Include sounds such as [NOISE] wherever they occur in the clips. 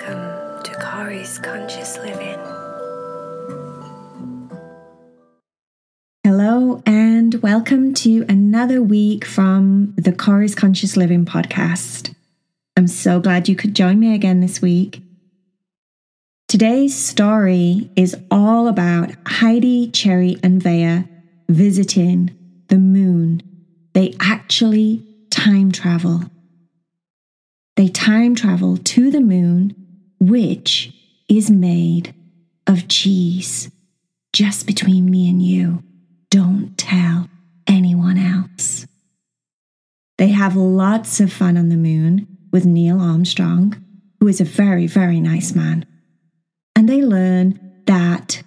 Welcome to Kari's Conscious Living. Hello, and welcome to another week from the Kari's Conscious Living podcast. I'm so glad you could join me again this week. Today's story is all about Heidi, Cherry, and Vaya visiting the moon. They actually time travel. They time travel to the moon, which is made of cheese. Just between me and you, don't tell anyone else. They have lots of fun on the moon with Neil Armstrong, who is a very, very nice man. And they learn that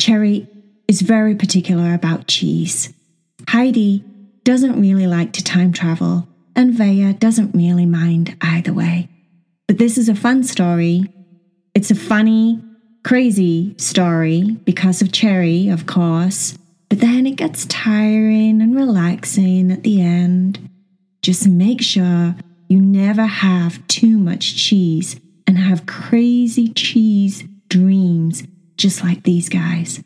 Cherry is very particular about cheese. Heidi doesn't really like to time travel, and Vaya doesn't really mind either way. But this is a fun story. It's a funny, crazy story because of Cherry, of course, but then it gets tiring and relaxing at the end. Just make sure you never have too much cheese and have crazy cheese dreams just like these guys.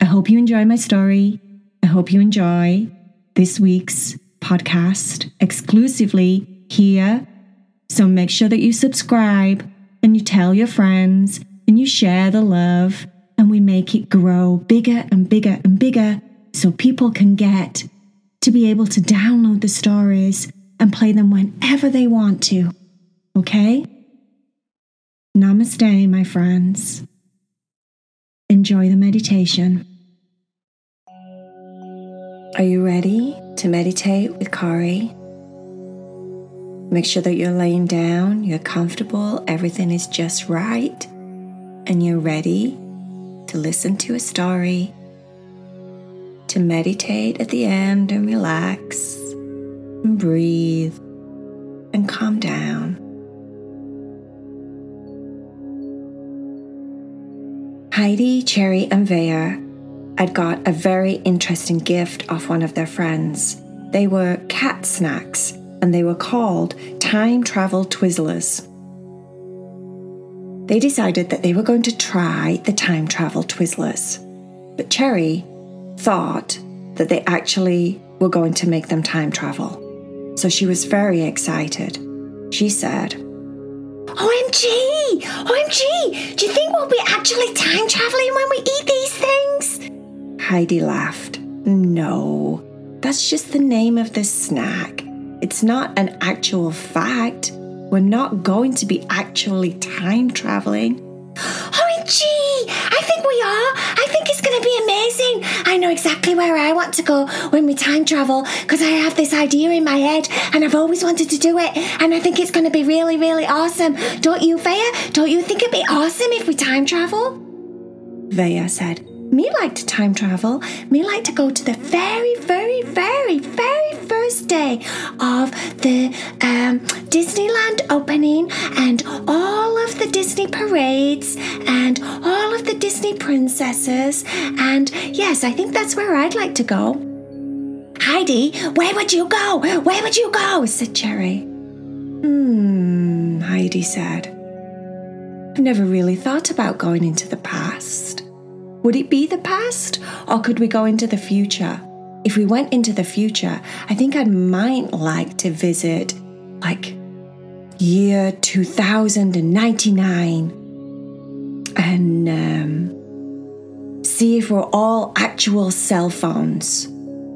I hope you enjoy my story. I hope you enjoy this week's podcast exclusively here. So make sure that you subscribe and you tell your friends and you share the love and we make it grow bigger and bigger and bigger so people can get to be able to download the stories and play them whenever they want to. Okay? Namaste, my friends. Enjoy the meditation. Are you ready to meditate with Kari? Make sure that you're laying down, you're comfortable, everything is just right, and you're ready to listen to a story, to meditate at the end and relax and breathe and calm down. Heidi, Cherry, and Vaya had got a very interesting gift off one of their friends. They were cat snacks and they were called Time Travel Twizzlers. They decided that they were going to try the Time Travel Twizzlers, but Cherry thought that they actually were going to make them time travel. So she was very excited. She said, OMG! OMG! Do you think we'll be actually time traveling when we eat these things? Heidi laughed. No, that's just the name of the snack. It's not an actual fact. We're not going to be actually time traveling. OMG! I think we are. I think it's going to be amazing. I know exactly where I want to go when we time travel because I have this idea in my head and I've always wanted to do it. And I think it's going to be really, really awesome. Don't you, Vaya? Don't you think it'd be awesome if we time travel? Vaya said, Me like to time travel. Me like to go to the very, very, very, very first day of the um, Disneyland opening and all of the Disney parades and all of the Disney princesses. And yes, I think that's where I'd like to go. Heidi, where would you go? Where would you go? said Cherry. Hmm, Heidi said. I've never really thought about going into the past. Would it be the past, or could we go into the future? If we went into the future, I think I might like to visit, like, year 2099 and um, see if we're all actual cell phones.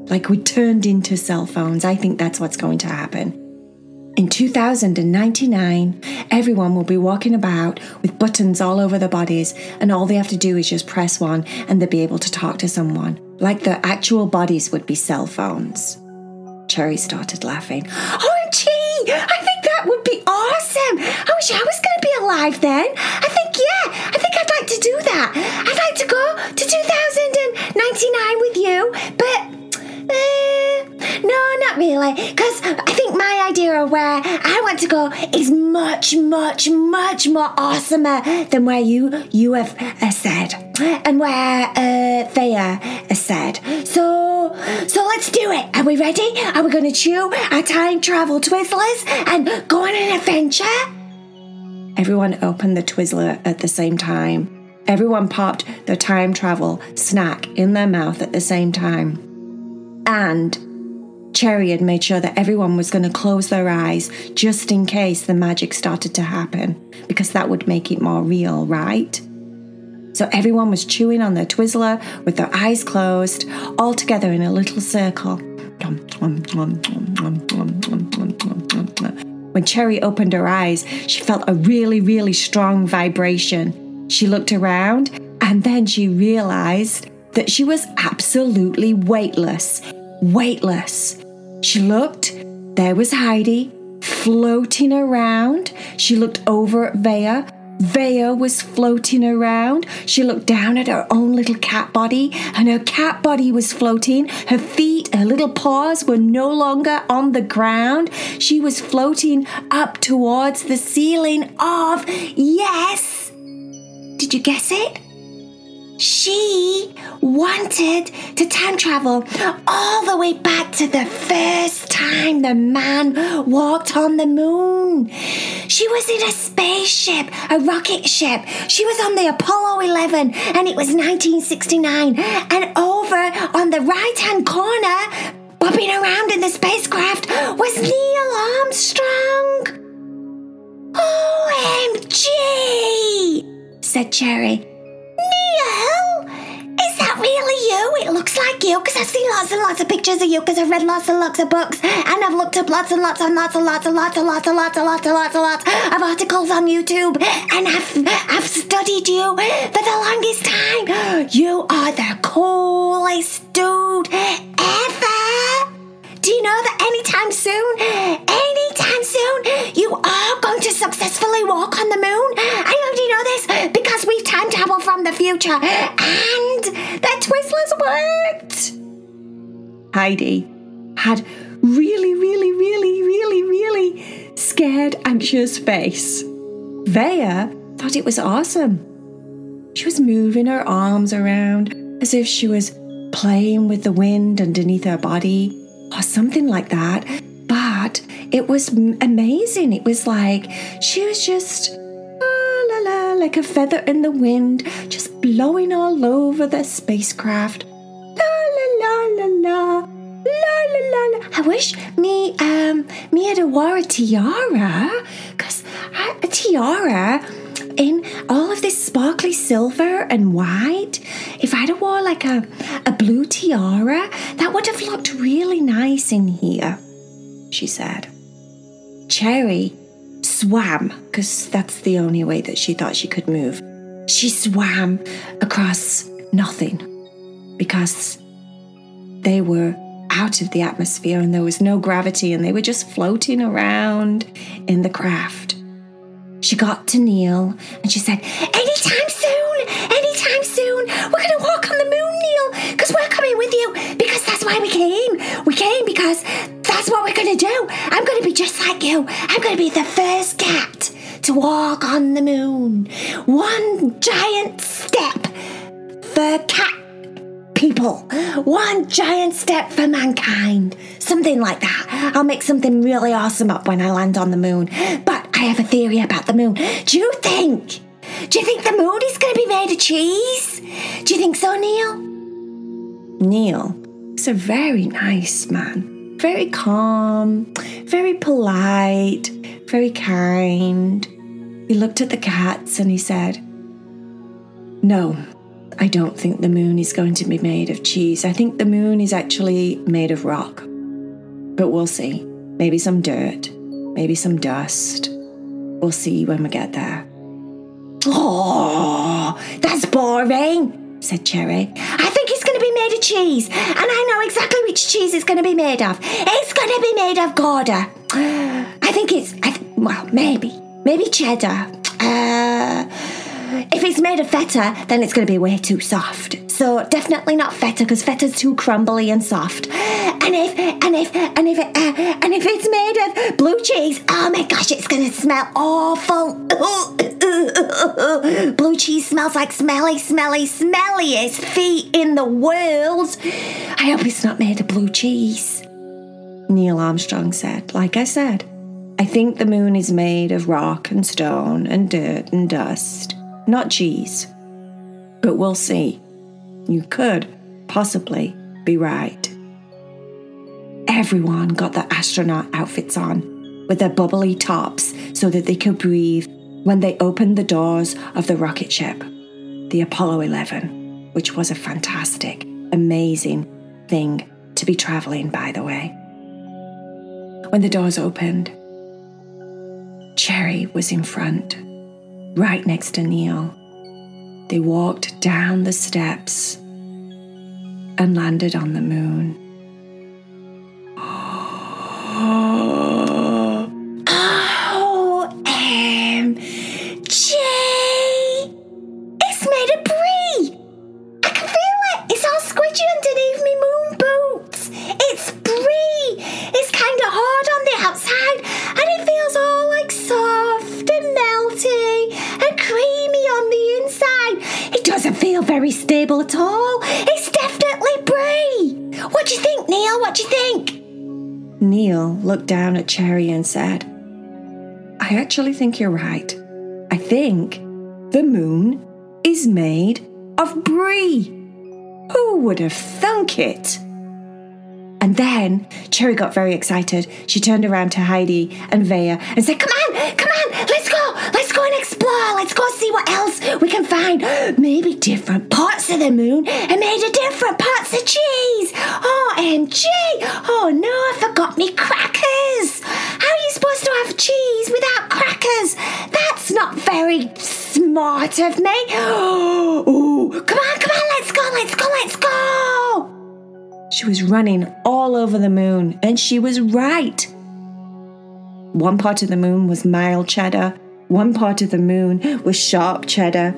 Like we turned into cell phones. I think that's what's going to happen. In 2099, everyone will be walking about with buttons all over their bodies, and all they have to do is just press one and they'll be able to talk to someone, like their actual bodies would be cell phones. Cherry started laughing. OMG! I think that would be awesome! I wish I was going to be alive then. I think, yeah, I think I'd like to do that. I'd like to go to 2099 with you, but. Uh, no, not really. Because I think my idea of where I want to go is much, much, much more awesomer than where you you have uh, said and where uh, Thea has said. So, so let's do it. Are we ready? Are we going to chew our time travel Twizzlers and go on an adventure? everyone opened the Twizzler at the same time. Everyone popped their time travel snack in their mouth at the same time. And Cherry had made sure that everyone was going to close their eyes just in case the magic started to happen, because that would make it more real, right? So everyone was chewing on their Twizzler with their eyes closed, all together in a little circle. When Cherry opened her eyes, she felt a really, really strong vibration. She looked around and then she realized that she was absolutely weightless. Weightless. She looked, there was Heidi floating around. She looked over at Vaya. Vaya was floating around. She looked down at her own little cat body, and her cat body was floating. Her feet, her little paws were no longer on the ground. She was floating up towards the ceiling of, yes! Did you guess it? She wanted to time travel all the way back to the first time the man walked on the moon. She was in a spaceship, a rocket ship. She was on the Apollo 11 and it was 1969. And over on the right hand corner, bobbing around in the spacecraft, was Neil Armstrong. OMG, said Cherry. Neil, is that really you? It looks like you because I've seen lots and lots of pictures of you because I've read lots and lots of books and I've looked up lots and lots and lots and lots and lots and lots and lots and lots and lots and lots of articles on YouTube and I've I've studied you for the longest time. You are the coolest dude ever. Do you know that anytime soon, anytime soon, you are going to successfully walk on the moon? I already know this from the future and the Twizzlers worked. Heidi had really, really, really, really, really scared, anxious face. Vaya thought it was awesome. She was moving her arms around as if she was playing with the wind underneath her body or something like that. But it was amazing. It was like she was just like a feather in the wind, just blowing all over the spacecraft. La la la la la. La la la la. I wish me um me had a wore a tiara, cause a tiara in all of this sparkly silver and white, if I'd have wore like a, a blue tiara, that would have looked really nice in here, she said. Cherry swam, because that's the only way that she thought she could move. She swam across nothing because they were out of the atmosphere and there was no gravity and they were just floating around in the craft. She got to Neil and she said, Anytime soon, anytime soon, we're going to walk on the moon, Neil, because we're coming with you, because that's why we came. We came because that's what we're going to do. I'm going to be just like you. I'm going to be the first walk on the moon. One giant step for cat people. One giant step for mankind. Something like that. I'll make something really awesome up when I land on the moon. But I have a theory about the moon. Do you think? Do you think the moon is going to be made of cheese? Do you think so, Neil? Neil is a very nice man. Very calm, very polite, very kind. He looked at the cats and he said, No, I don't think the moon is going to be made of cheese. I think the moon is actually made of rock. But we'll see. Maybe some dirt, maybe some dust. We'll see when we get there. Oh, that's boring, said Cherry. I think it's going to be made of cheese, and I know exactly which cheese it's going to be made of. It's going to be made of Gouda. I think it's, I th- well, maybe, maybe cheddar. Uh, if it's made of feta, then it's going to be way too soft. So definitely not feta because feta's too crumbly and soft. And if and if and if it, uh, and if it's made of blue cheese, oh my gosh, it's going to smell awful. [LAUGHS] blue cheese smells like smelly, smelly, smelliest feet in the world. I hope it's not made of blue cheese. Neil Armstrong said, like I said, I think the moon is made of rock and stone and dirt and dust, not cheese. But we'll see. You could possibly be right. Everyone got their astronaut outfits on, with their bubbly tops so that they could breathe when they opened the doors of the rocket ship, the Apollo 11, which was a fantastic, amazing thing to be traveling, by the way. When the doors opened, Cherry was in front, right next to Neil. They walked down the steps and landed on the moon. Actually think you're right. I think the moon is made of brie. Who would have thunk it? And then Cherry got very excited. She turned around to Heidi and Vaya and said, Come on, come on, let's go, let's go and explore, let's go see what else we can find. Maybe different parts of the moon are made of different parts of cheese. Oh, OMG! Oh no, I forgot me crackers. How are you supposed to have cheese without crackers? That's not very smart of me. [GASPS] Oh, come on, come on, let's go, let's go, let's go. She was running all over the moon, and she was right. One part of the moon was mild cheddar, one part of the moon was sharp cheddar.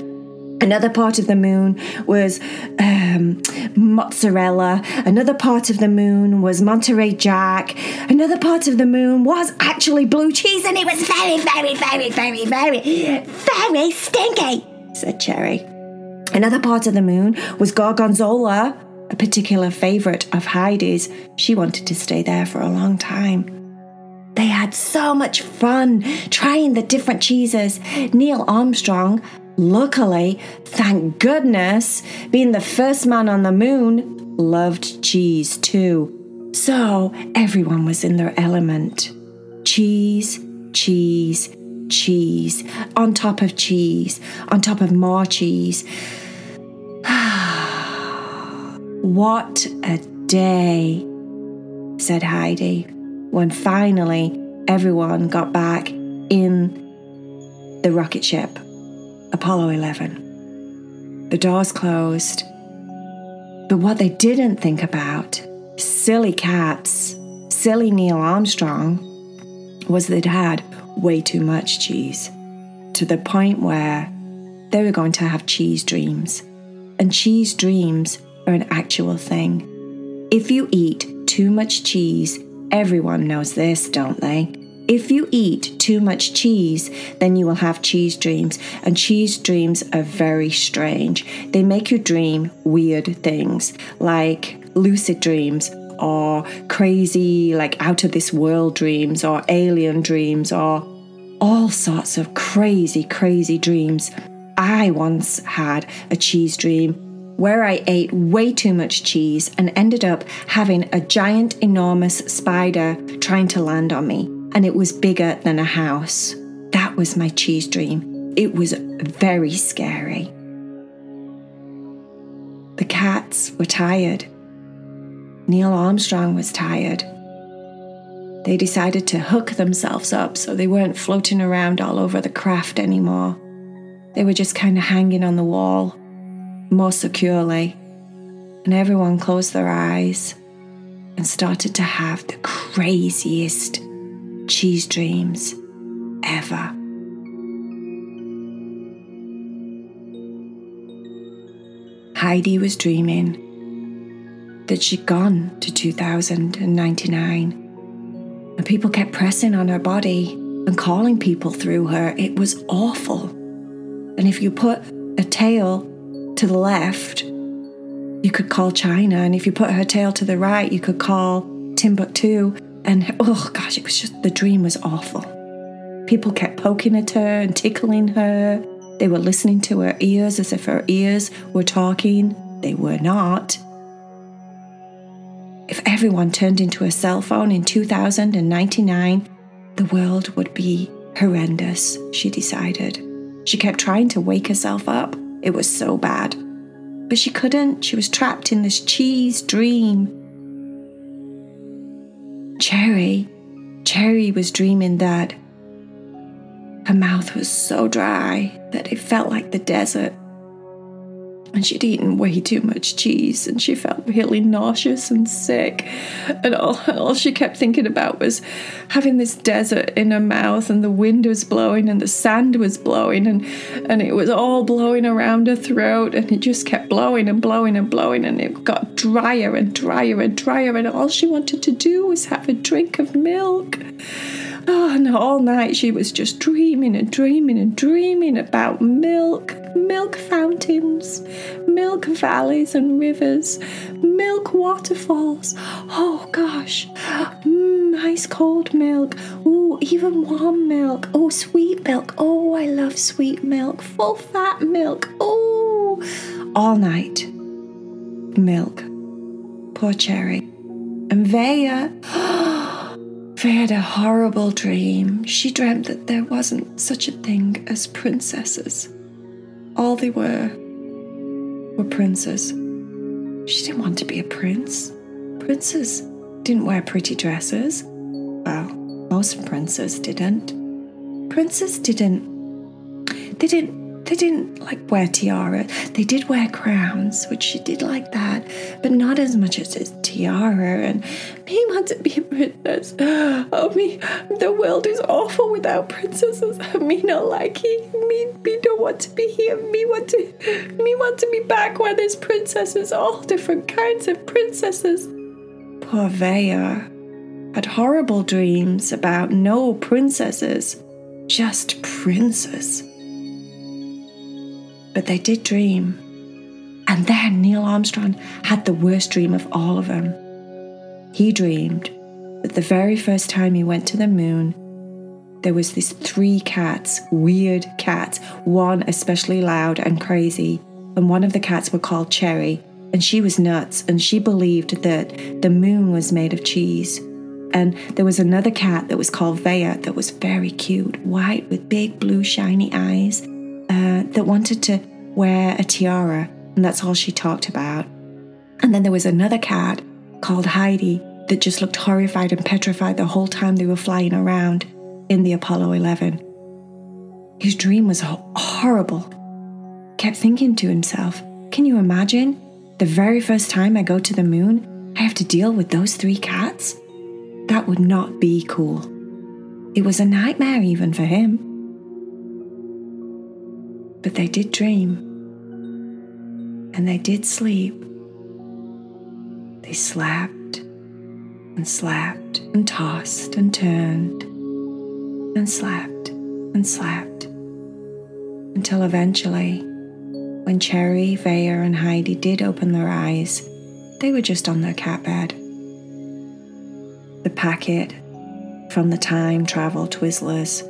Another part of the moon was um, mozzarella. Another part of the moon was Monterey Jack. Another part of the moon was actually blue cheese, and it was very, very, very, very, very, very stinky, said Cherry. Another part of the moon was Gorgonzola, a particular favourite of Heidi's. She wanted to stay there for a long time. They had so much fun trying the different cheeses. Neil Armstrong, luckily, thank goodness, being the first man on the moon, loved cheese too. So everyone was in their element. Cheese, cheese, cheese, on top of cheese, on top of more cheese. [SIGHS] What a day, said Heidi, when finally everyone got back in the rocket ship, Apollo 11. The doors closed. But what they didn't think about, silly cats, silly Neil Armstrong, was they'd had way too much cheese to the point where they were going to have cheese dreams. And cheese dreams are an actual thing. If you eat too much cheese, everyone knows this, don't they? If you eat too much cheese, then you will have cheese dreams, and cheese dreams are very strange. They make you dream weird things like lucid dreams or crazy, like out of this world dreams or alien dreams or all sorts of crazy, crazy dreams. I once had a cheese dream where I ate way too much cheese and ended up having a giant, enormous spider trying to land on me, and it was bigger than a house. That was my cheese dream. It was very scary. The cats were tired. Neil Armstrong was tired. They decided to hook themselves up so they weren't floating around all over the craft anymore. They were just kind of hanging on the wall more securely, and everyone closed their eyes and started to have the craziest cheese dreams ever. Heidi was dreaming that she'd gone to 2099, and people kept pressing on her body and calling people through her. It was awful. And if you put a tail to the left, you could call China. And if you put her tail to the right, you could call Timbuktu. And oh gosh, it was just the dream was awful. People kept poking at her and tickling her. They were listening to her ears as if her ears were talking. They were not. If everyone turned into a cell phone in 2099, the world would be horrendous, she decided. She kept trying to wake herself up. It was so bad. But she couldn't. She was trapped in this cheese dream. Cherry, Cherry was dreaming that her mouth was so dry that it felt like the desert and she'd eaten way too much cheese and she felt really nauseous and sick. And all, all she kept thinking about was having this desert in her mouth and the wind was blowing and the sand was blowing and, and it was all blowing around her throat and it just kept blowing and blowing and blowing and it got drier and drier and drier and all she wanted to do was have a drink of milk Oh, [SIGHS] and all night she was just dreaming and dreaming and dreaming about milk, milk fountains, milk valleys and rivers, milk waterfalls. Oh gosh, mm, ice cold milk. Oh, even warm milk. Oh, sweet milk. Oh, I love sweet milk. Full fat milk. Oh, all night. Milk. Poor Cherry. And Vaya. [GASPS] Had a horrible dream. She dreamt that there wasn't such a thing as princesses. All they were were princes. She didn't want to be a prince. Princes didn't wear pretty dresses. Well, most princes didn't. Princes didn't. They didn't they didn't like wear tiara. They did wear crowns, which she did like that, but not as much as a tiara. And me wants to be a princess. [GASPS] Oh me, the world is awful without princesses. [LAUGHS] Me not like it. Me, me don't want to be here. Me want to, me want to be back where there's princesses, all different kinds of princesses. Poor Vaya had horrible dreams about no princesses, just princes but they did dream. And then Neil Armstrong had the worst dream of all of them. He dreamed that the very first time he went to the moon, there was these three cats, weird cats, one especially loud and crazy, and one of the cats were called Cherry, and she was nuts, and she believed that the moon was made of cheese. And there was another cat that was called Vaya that was very cute, white with big blue shiny eyes, uh, that wanted to wear a tiara, and that's all she talked about. And then there was another cat called Heidi that just looked horrified and petrified the whole time they were flying around in the Apollo 11. His dream was horrible. Kept thinking to himself, can you imagine? The very first time I go to the moon, I have to deal with those three cats? That would not be cool. It was a nightmare even for him. But they did dream. And they did sleep. They slept and slept and tossed and turned and slept and slept until eventually, when Cherry, Vaya, and Heidi did open their eyes, they were just on their cat bed. The packet from the time travel Twizzlers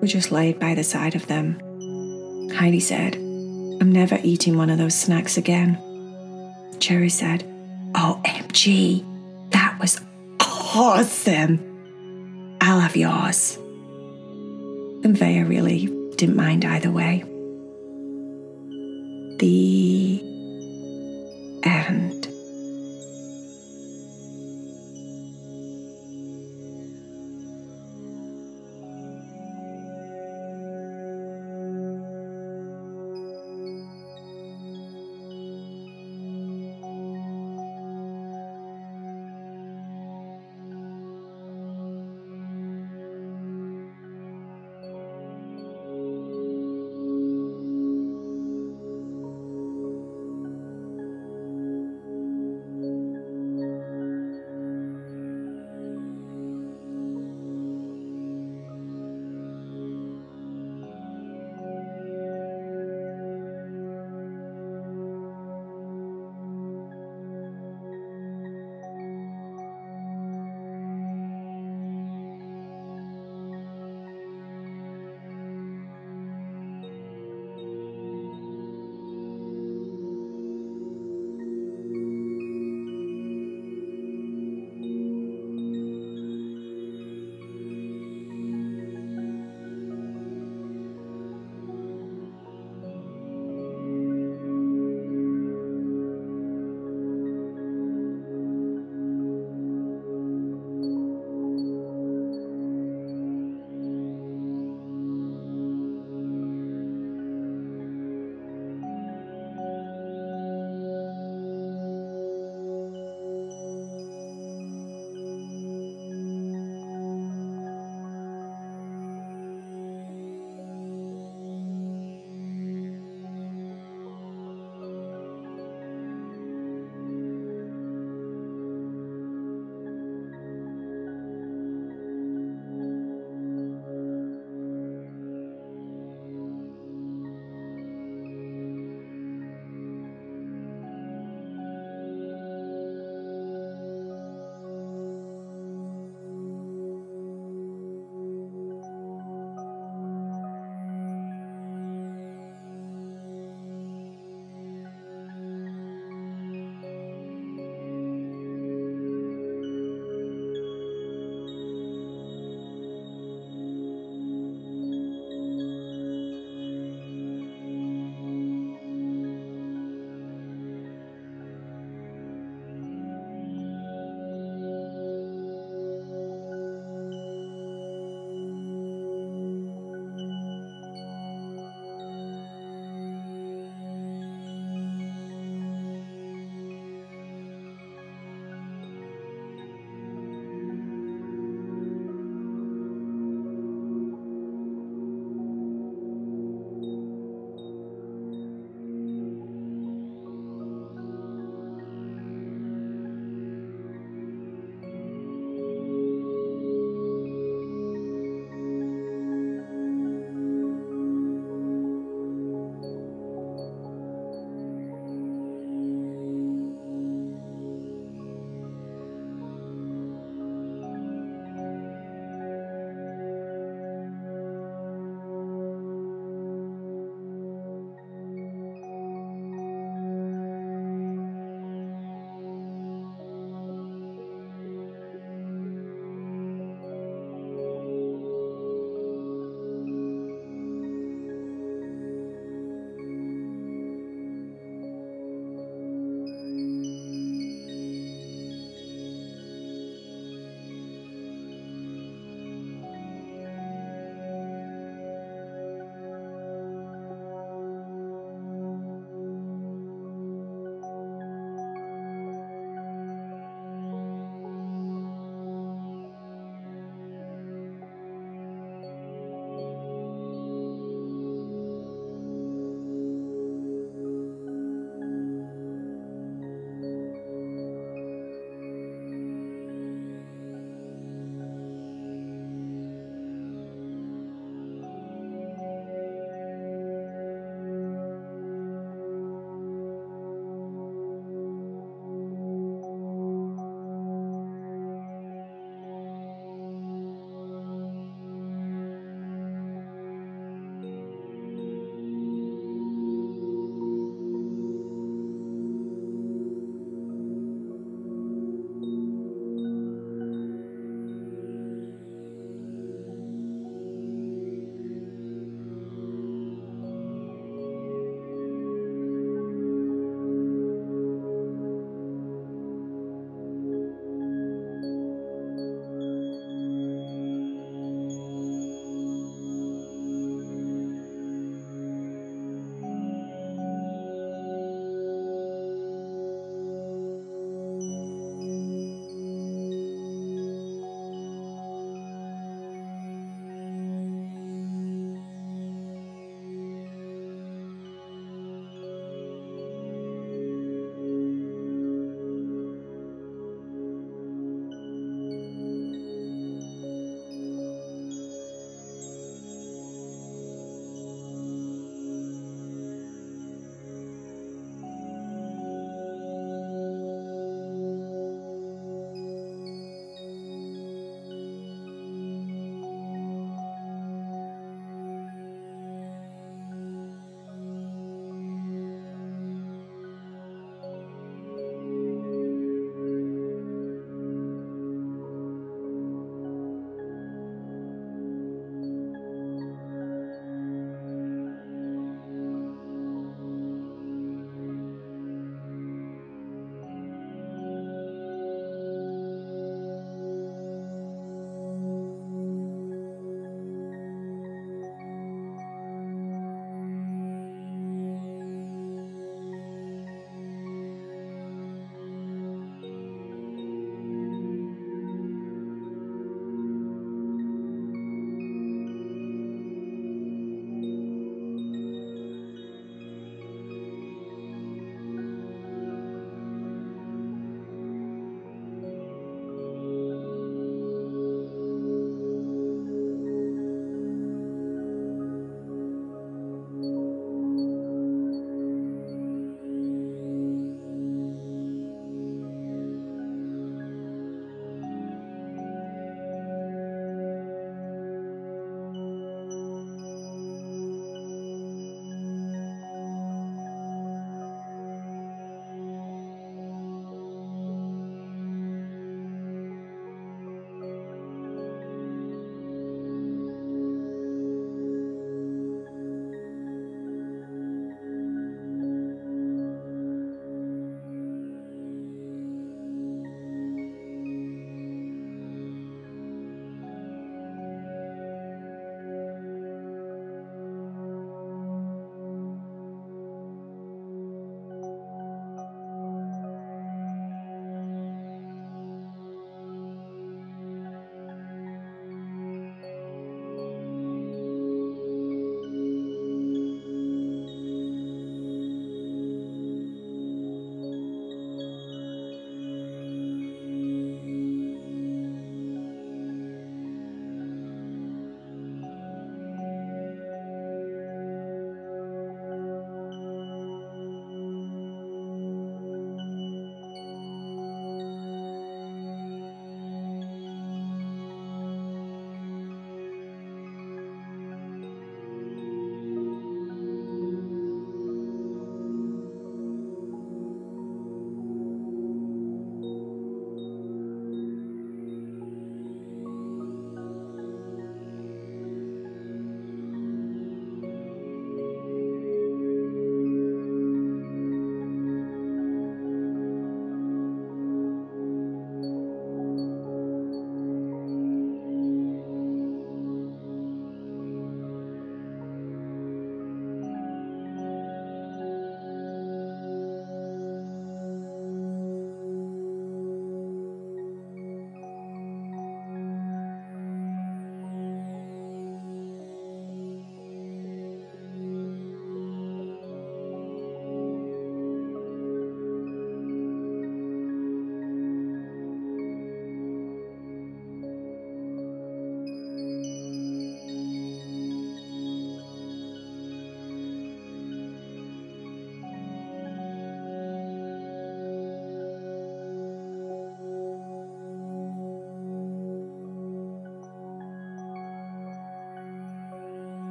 were just laid by the side of them Heidi said, I'm never eating one of those snacks again. Cherry said, OMG, that was awesome. I'll have yours. And Vaya really didn't mind either way. The